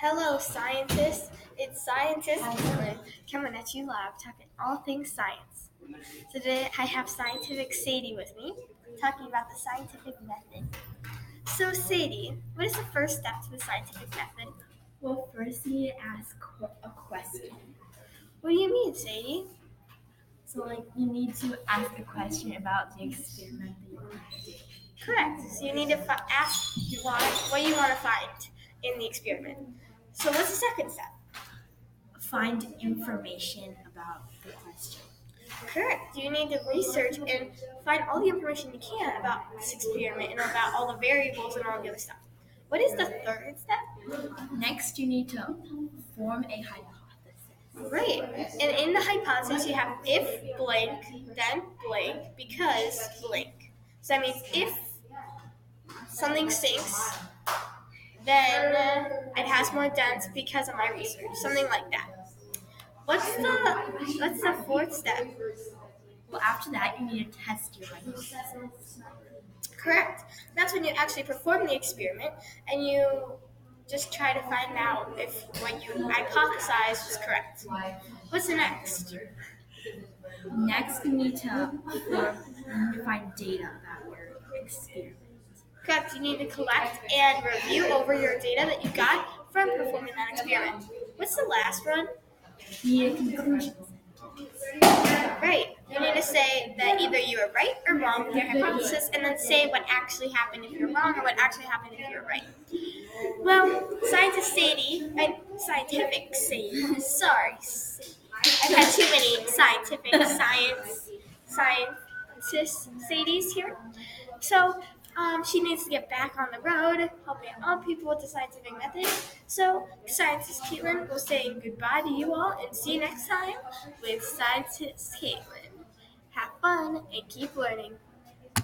Hello, scientists. It's scientist Caitlin coming at you live, talking all things science. Today I have scientific Sadie with me, talking about the scientific method. So, Sadie, what is the first step to the scientific method? Well, first you need to ask a question. What do you mean, Sadie? So, like, you need to ask a question about the experiment that you're going to do. Correct. So you need to fi- ask why, what you want to find in the experiment. So what's the second step? Find information about the question. Correct. You need to research and find all the information you can about this experiment and about all the variables and all the other stuff. What is the third step? Next, you need to form a hypothesis. Great. And in the hypothesis, you have if blank, then blank, because blank. So that means if something sinks, then uh, it has more dents because of my research. Something like that. What's the what's the fourth step? Well, after that, you need to test your hypothesis. Correct. That's when you actually perform the experiment and you just try to find out if what you hypothesized was correct. What's the next? Next, you need to form, you need to find data about your experiment. Correct. You need to collect and review over your data that you got from performing that experiment. What's the last one? You need conclusion. Right. You need to say that either you were right or wrong with your hypothesis, and then say what actually happened if you're wrong or what actually happened if you're right. Well, scientist Sadie, and scientific Sadie, sorry, I've had too many scientific science scientists Sadies here. So um, she needs to get back on the road, helping all people with the scientific method. So scientist Caitlin will say goodbye to you all and see you next time with scientist Caitlin. Have fun and keep learning.